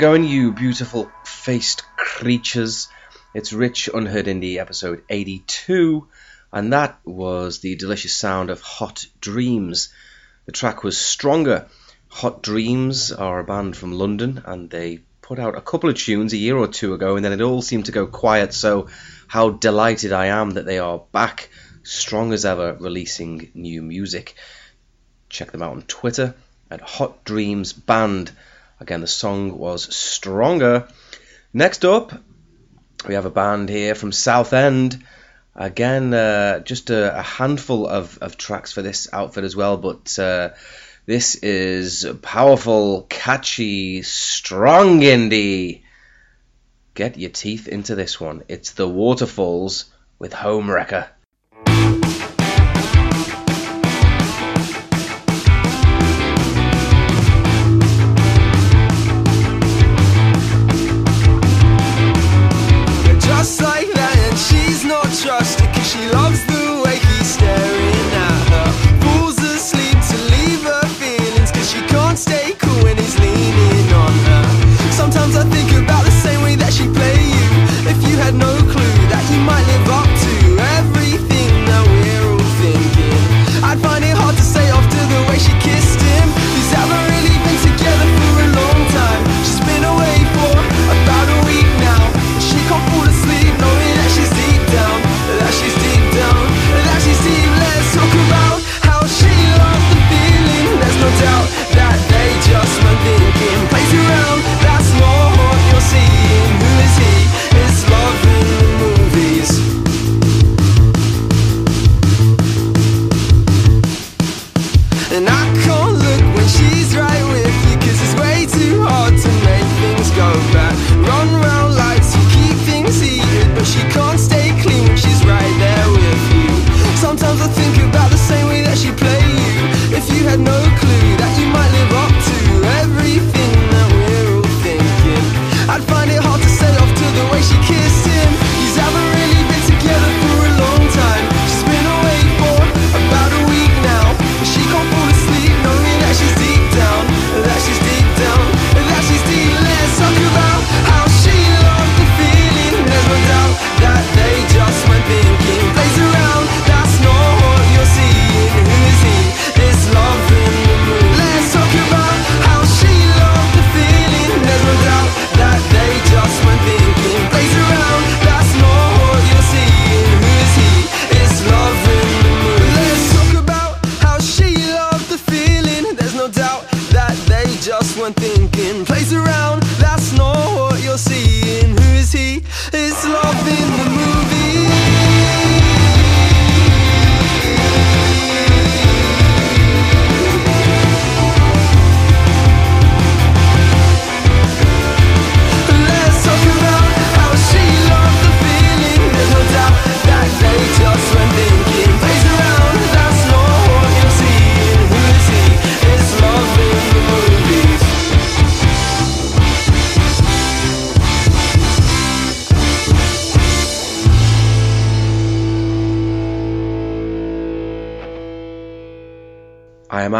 Going, you beautiful faced creatures? It's Rich Unheard Indie episode 82, and that was the delicious sound of Hot Dreams. The track was Stronger. Hot Dreams are a band from London, and they put out a couple of tunes a year or two ago, and then it all seemed to go quiet. So, how delighted I am that they are back, strong as ever, releasing new music. Check them out on Twitter at Hot Dreams Band. Again, the song was Stronger. Next up, we have a band here from Southend. Again, uh, just a, a handful of, of tracks for this outfit as well, but uh, this is powerful, catchy, strong indie. Get your teeth into this one. It's The Waterfalls with Home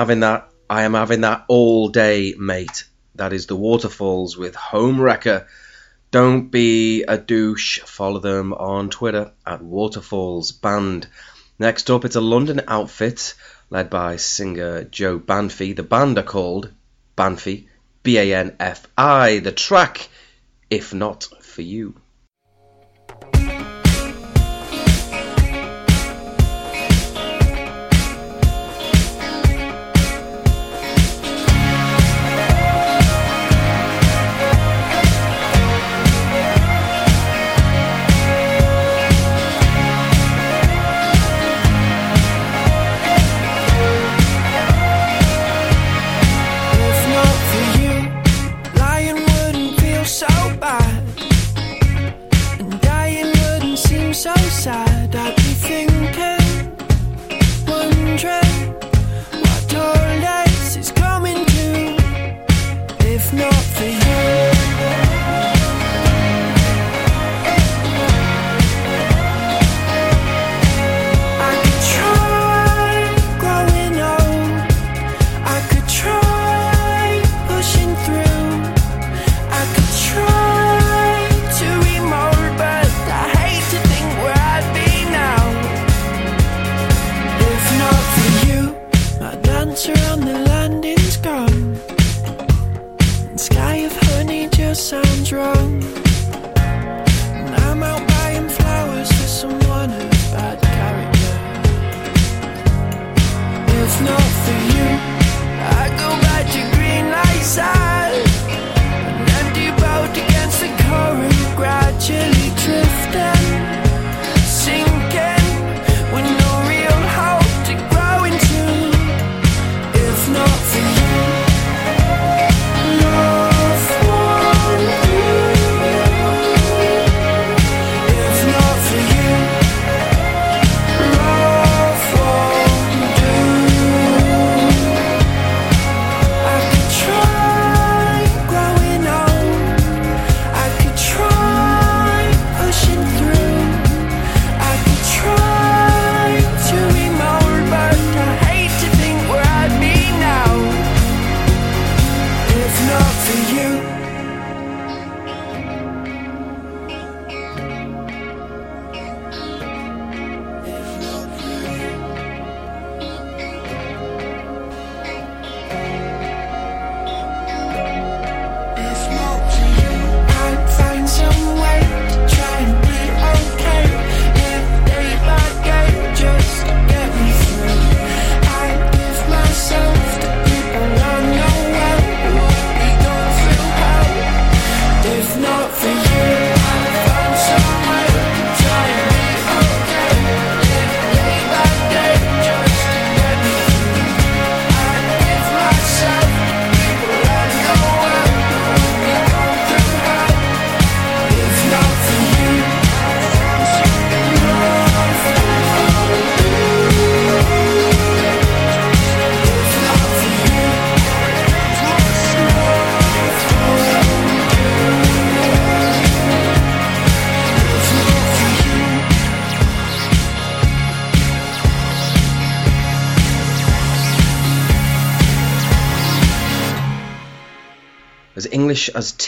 having that. I am having that all day, mate. That is the Waterfalls with Home Wrecker. Don't be a douche. Follow them on Twitter at Waterfalls Band. Next up, it's a London outfit led by singer Joe Banfi. The band are called Banfi, B A N F I. The track, If Not For You.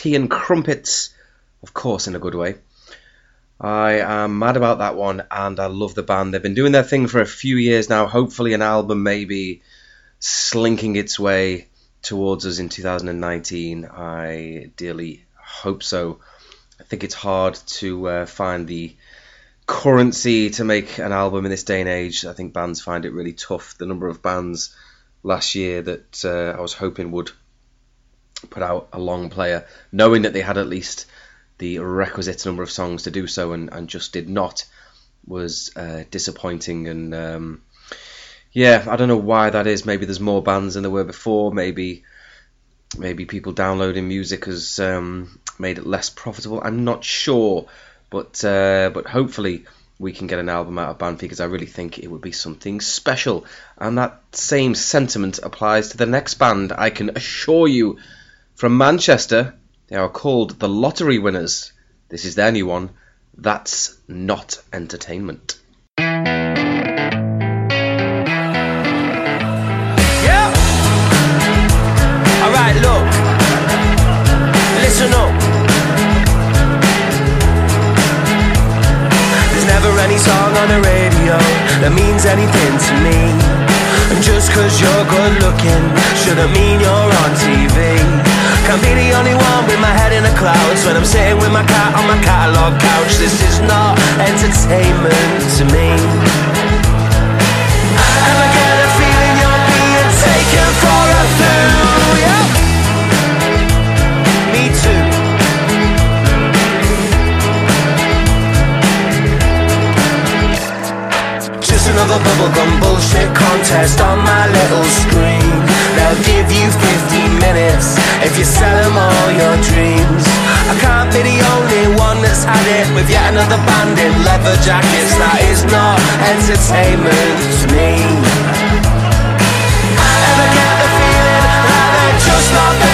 Tea and crumpets, of course, in a good way. I am mad about that one, and I love the band. They've been doing their thing for a few years now. Hopefully, an album may be slinking its way towards us in 2019. I dearly hope so. I think it's hard to uh, find the currency to make an album in this day and age. I think bands find it really tough. The number of bands last year that uh, I was hoping would put out a long player, knowing that they had at least the requisite number of songs to do so, and, and just did not, was uh, disappointing. And um, yeah, I don't know why that is. Maybe there's more bands than there were before. Maybe maybe people downloading music has um, made it less profitable. I'm not sure, but uh, but hopefully we can get an album out of Banfi because I really think it would be something special. And that same sentiment applies to the next band. I can assure you, from Manchester they are called the lottery winners. This is their new one. That's not entertainment. Yeah. All right, look. Listen up. There's never any song on the radio that means anything to me. And just cause you're good looking, shouldn't mean you're on TV. Can't be the only one with my head in the clouds when I'm sitting with my cat on my catalogue couch. This is not entertainment to me. Ever get a feeling you're being taken for a fool? Me too. Just another bubblegum bullshit contest on my little screen. They'll give you 15 minutes if you sell them all your dreams. I can't be the only one that's had it with yet another band in leather jackets. That is not entertainment to me. I Ever get the feeling that they're just not very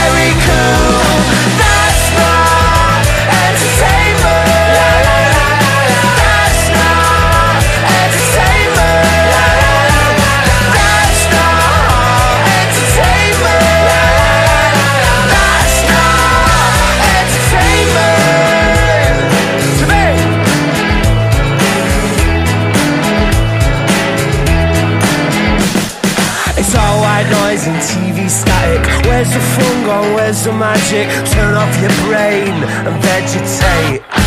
Where's the fun gone? Where's the magic? Turn off your brain and vegetate.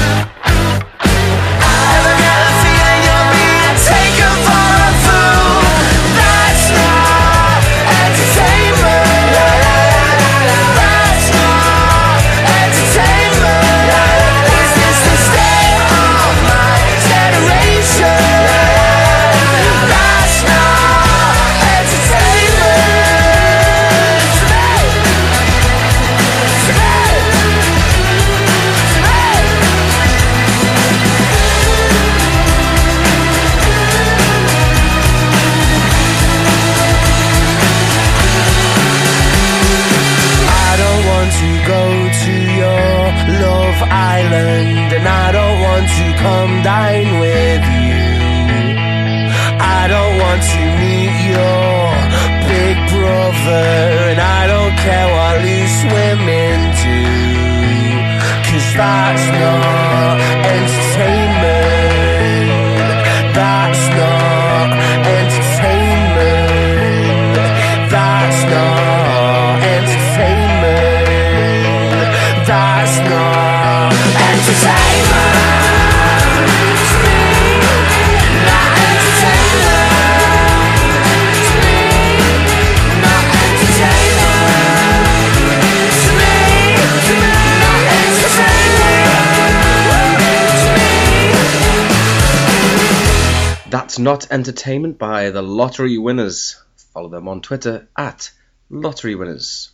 Not Entertainment by the Lottery Winners. Follow them on Twitter at Lottery Winners.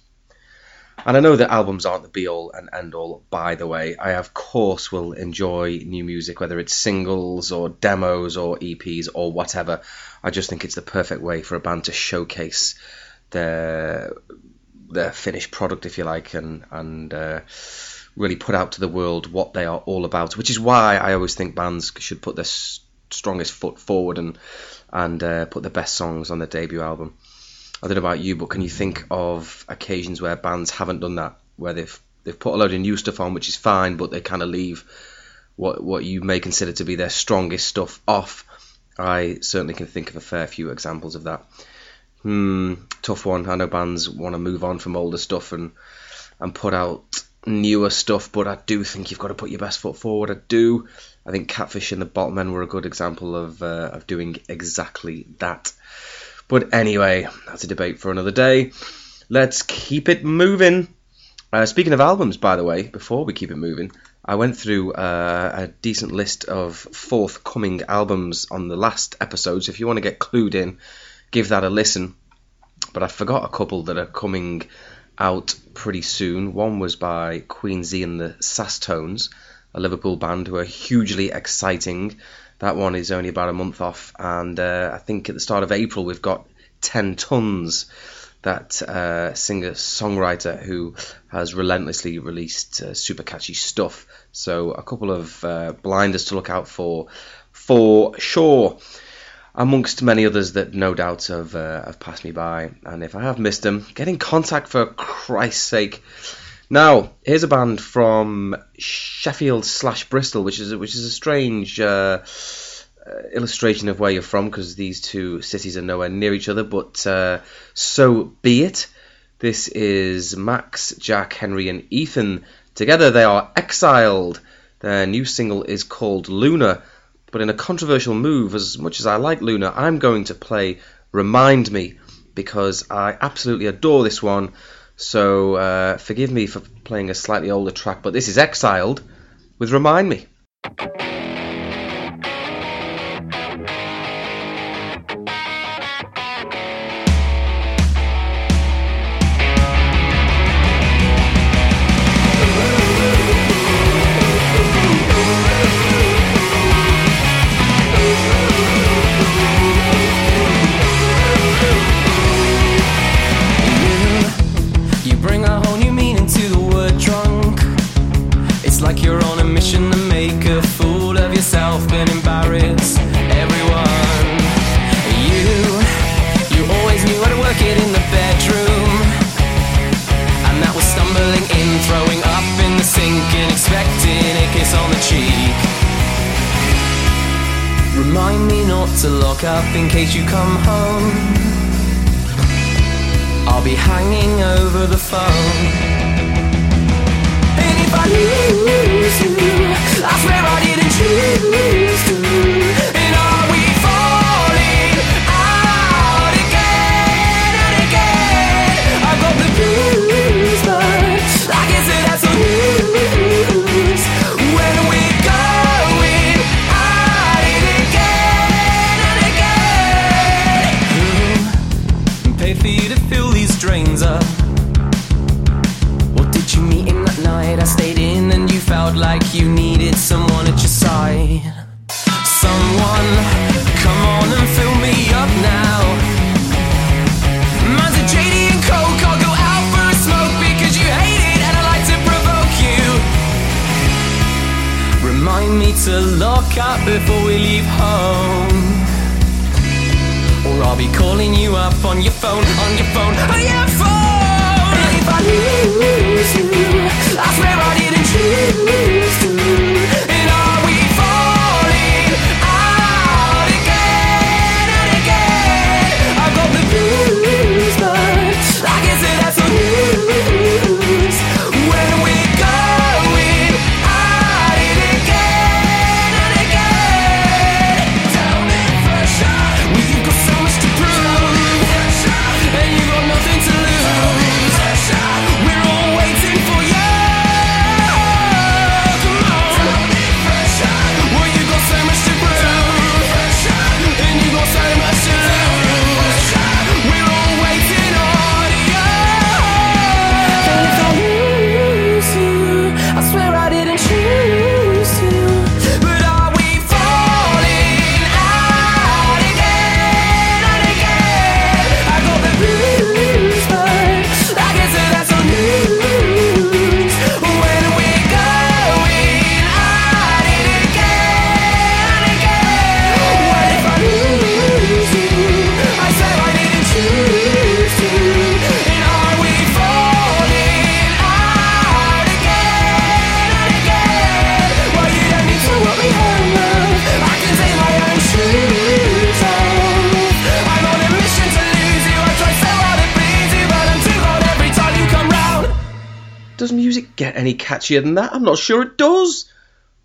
And I know that albums aren't the be all and end all, by the way. I, of course, will enjoy new music, whether it's singles or demos or EPs or whatever. I just think it's the perfect way for a band to showcase their their finished product, if you like, and and uh, really put out to the world what they are all about. Which is why I always think bands should put their s- strongest foot forward and and uh, put the best songs on their debut album. I don't know about you, but can you think of occasions where bands haven't done that, where they've they've put a load of new stuff on, which is fine, but they kind of leave what what you may consider to be their strongest stuff off. I certainly can think of a fair few examples of that. Hmm, tough one. I know bands want to move on from older stuff and and put out newer stuff, but I do think you've got to put your best foot forward. I do. I think Catfish and the Bottlemen were a good example of uh, of doing exactly that. But anyway, that's a debate for another day. Let's keep it moving. Uh, speaking of albums, by the way, before we keep it moving, I went through uh, a decent list of forthcoming albums on the last episode. So if you want to get clued in, give that a listen. But I forgot a couple that are coming out pretty soon. One was by Queen Zee and the Sasstones, a Liverpool band who are hugely exciting. That one is only about a month off, and uh, I think at the start of April we've got Ten Tonnes, that uh, singer songwriter who has relentlessly released uh, super catchy stuff. So, a couple of uh, blinders to look out for, for sure amongst many others that no doubt have, uh, have passed me by. And if I have missed them, get in contact for Christ's sake. Now, here's a band from Sheffield slash Bristol, which is which is a strange uh, uh, illustration of where you're from because these two cities are nowhere near each other, but uh, so be it. This is Max, Jack, Henry, and Ethan. Together they are exiled. Their new single is called Luna, but in a controversial move, as much as I like Luna, I'm going to play Remind Me because I absolutely adore this one. So uh, forgive me for playing a slightly older track, but this is Exiled with Remind Me. Remind me not to lock up in case you come home. I'll be hanging over the phone. And if I lose you, I swear I didn't choose to. Remind me to lock up before we leave home. Or I'll be calling you up on your phone, on your phone, on your phone. If I lose you, I swear I didn't choose to. Any catchier than that? I'm not sure it does.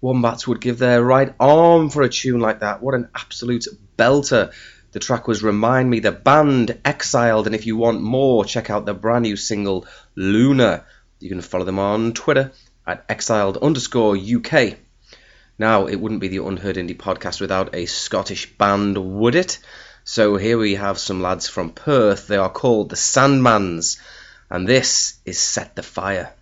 Wombats would give their right arm for a tune like that. What an absolute belter. The track was Remind Me, the band Exiled, and if you want more, check out their brand new single Luna. You can follow them on Twitter at exiled underscore UK. Now, it wouldn't be the Unheard Indie podcast without a Scottish band, would it? So here we have some lads from Perth. They are called the Sandemans, and this is Set the Fire.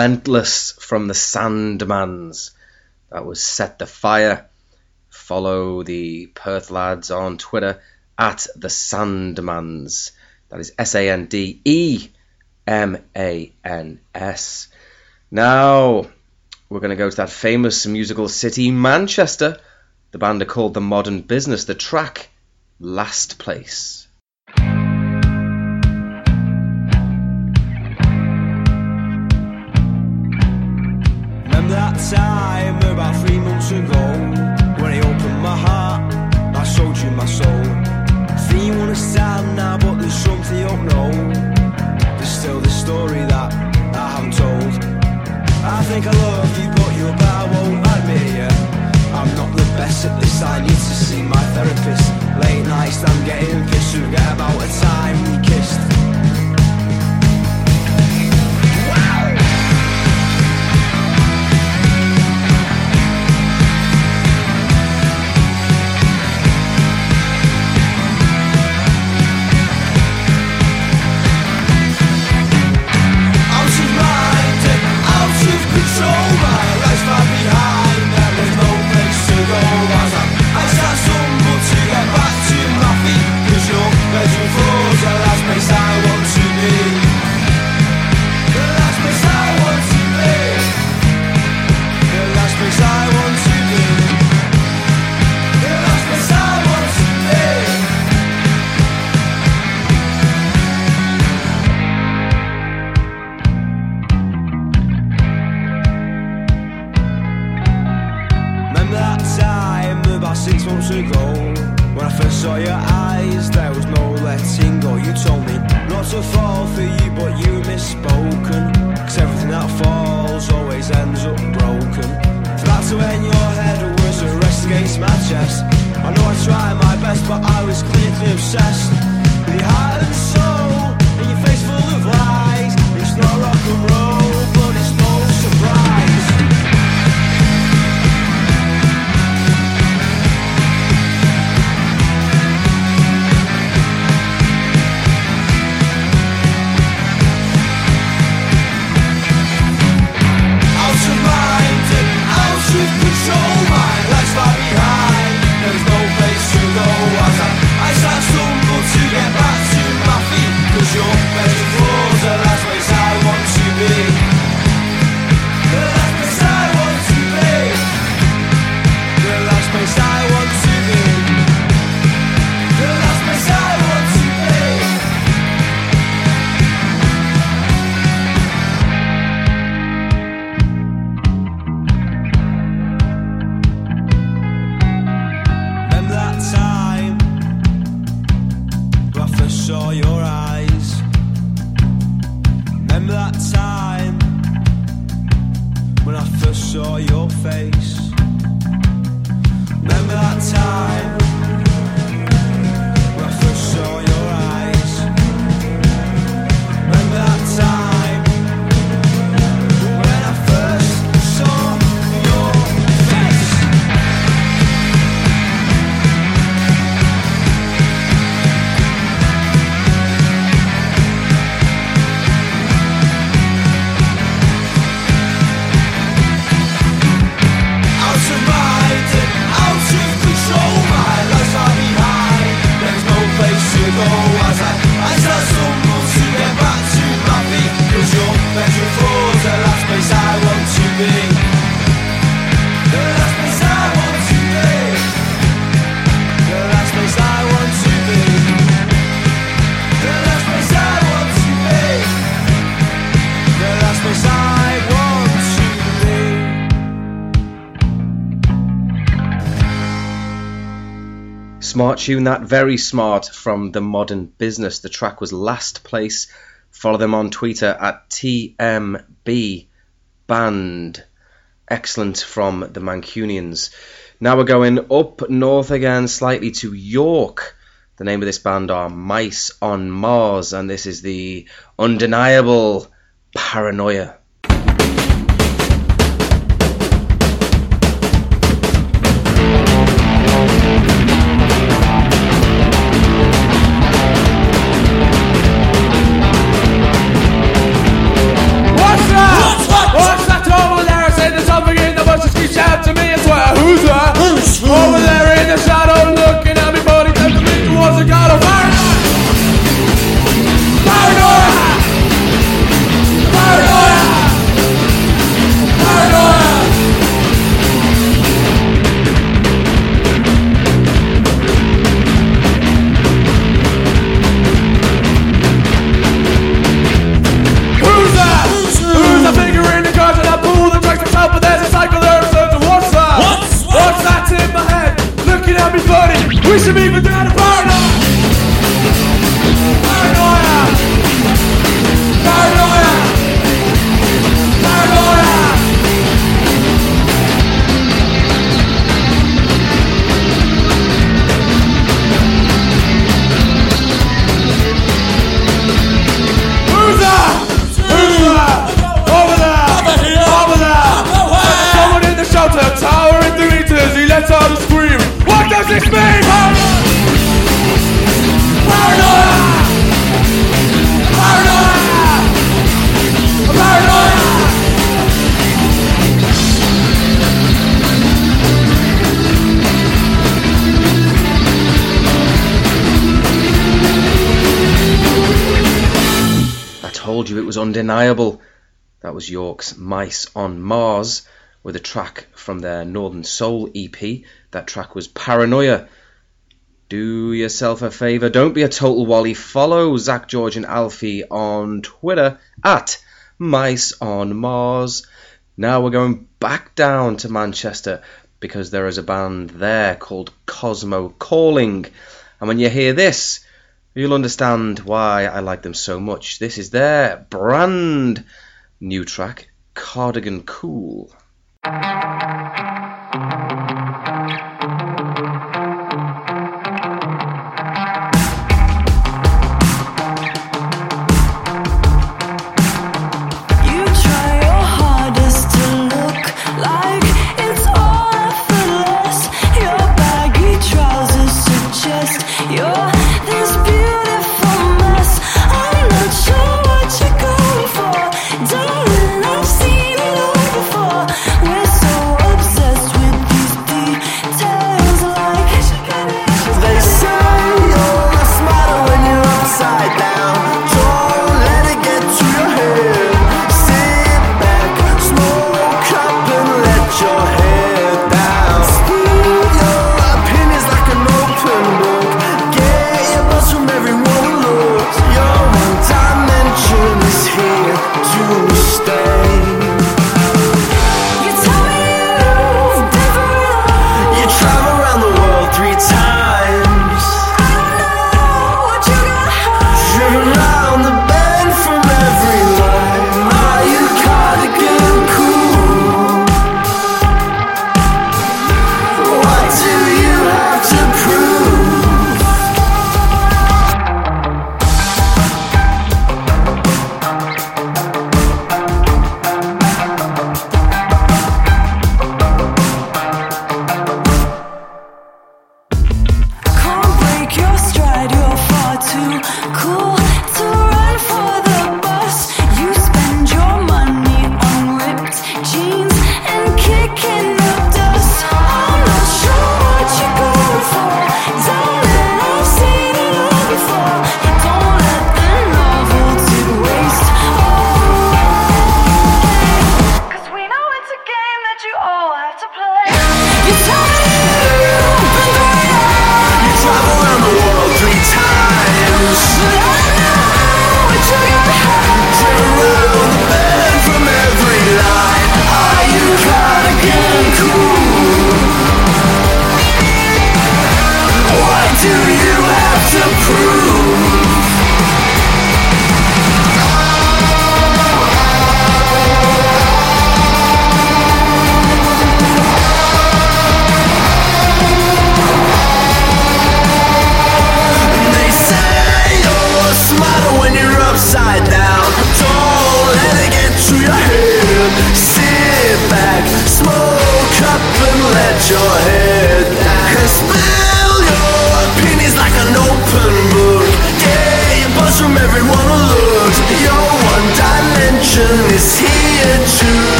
Relentless from the Sandemans. That was Set the Fire. Follow the Perth lads on Twitter at the Sandemans. That is S A N D E M A N S. Now we're going to go to that famous musical city, Manchester. The band are called The Modern Business. The track, Last Place. I'm getting fissured, get about smart tune, that very smart from the Modern Business. The track was Last Place. Follow them on Twitter at TMB Band. Excellent from the Mancunians. Now we're going up north again, slightly to York. The name of this band are Mice on Mars, and this is the undeniable Paranoia. undeniable. That was York's Mice on Mars with a track from their Northern Soul EP. That track was Paranoia. Do yourself a favour, don't be a total wally. Follow Zach, George, and Alfie on Twitter at Mice on Mars. Now we're going back down to Manchester because there is a band there called Cosmo Calling. And when you hear this, You'll understand why I like them so much. This is their brand new track, Cardigan Cool.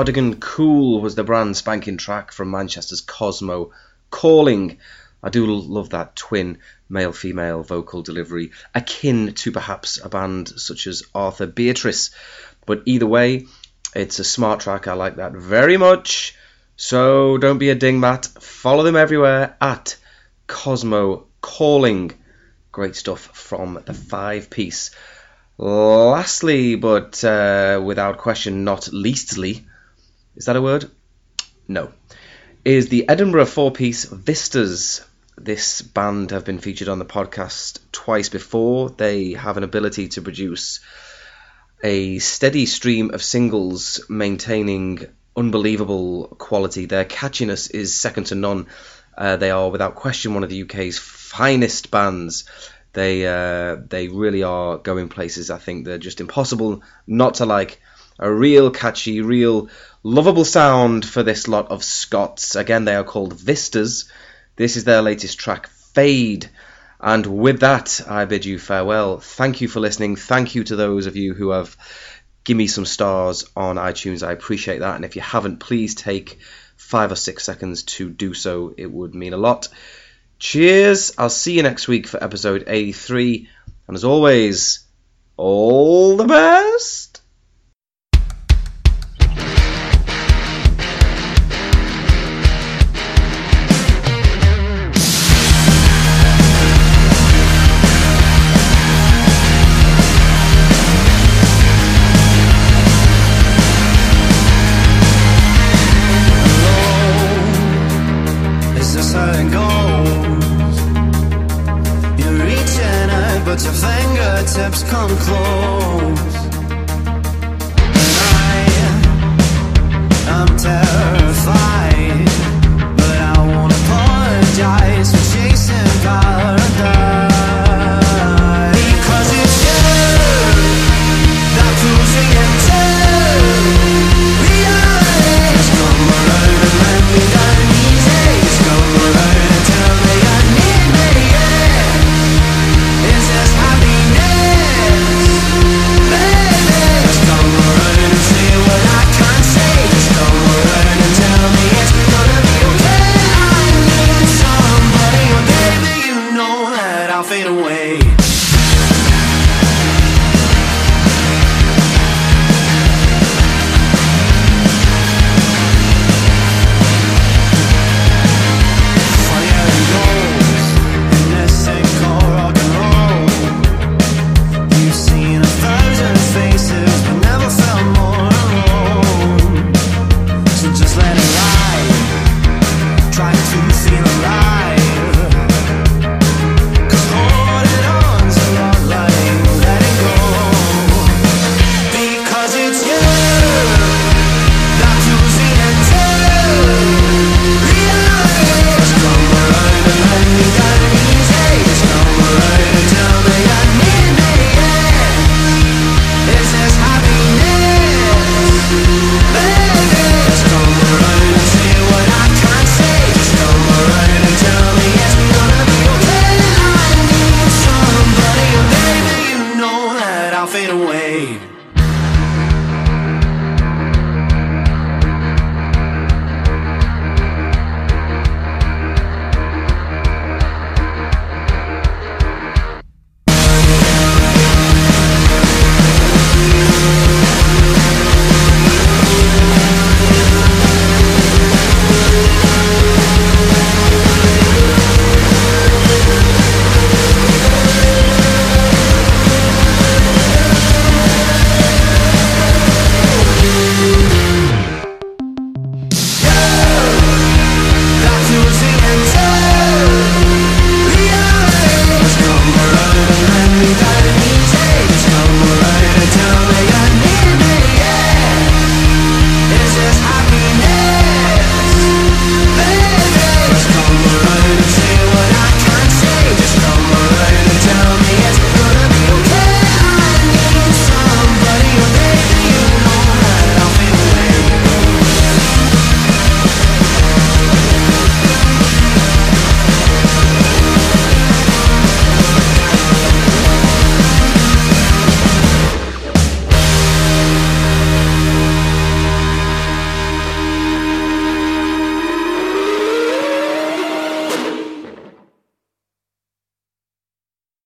Cardigan Cool was the brand spanking track from Manchester's Cosmo. Calling. I do love that twin male female vocal delivery, akin to perhaps a band such as Arthur Beatrice. But either way, it's a smart track. I like that very much. So don't be a dingbat. Follow them everywhere at Cosmo Calling. Great stuff from the five piece. Lastly, but uh, without question not leastly, is that a word? No. Is the Edinburgh four piece Vistas. This band have been featured on the podcast twice before. They have an ability to produce a steady stream of singles maintaining unbelievable quality. Their catchiness is second to none. Uh, they are without question one of the UK's finest bands. They uh, they really are going places. I think they're just impossible not to like. A real catchy, real lovable sound for this lot of Scots. Again, they are called Vistas. This is their latest track, Fade. And with that, I bid you farewell. Thank you for listening. Thank you to those of you who have given me some stars on iTunes. I appreciate that. And if you haven't, please take five or six seconds to do so. It would mean a lot. Cheers. I'll see you next week for episode 83. And as always, all the best.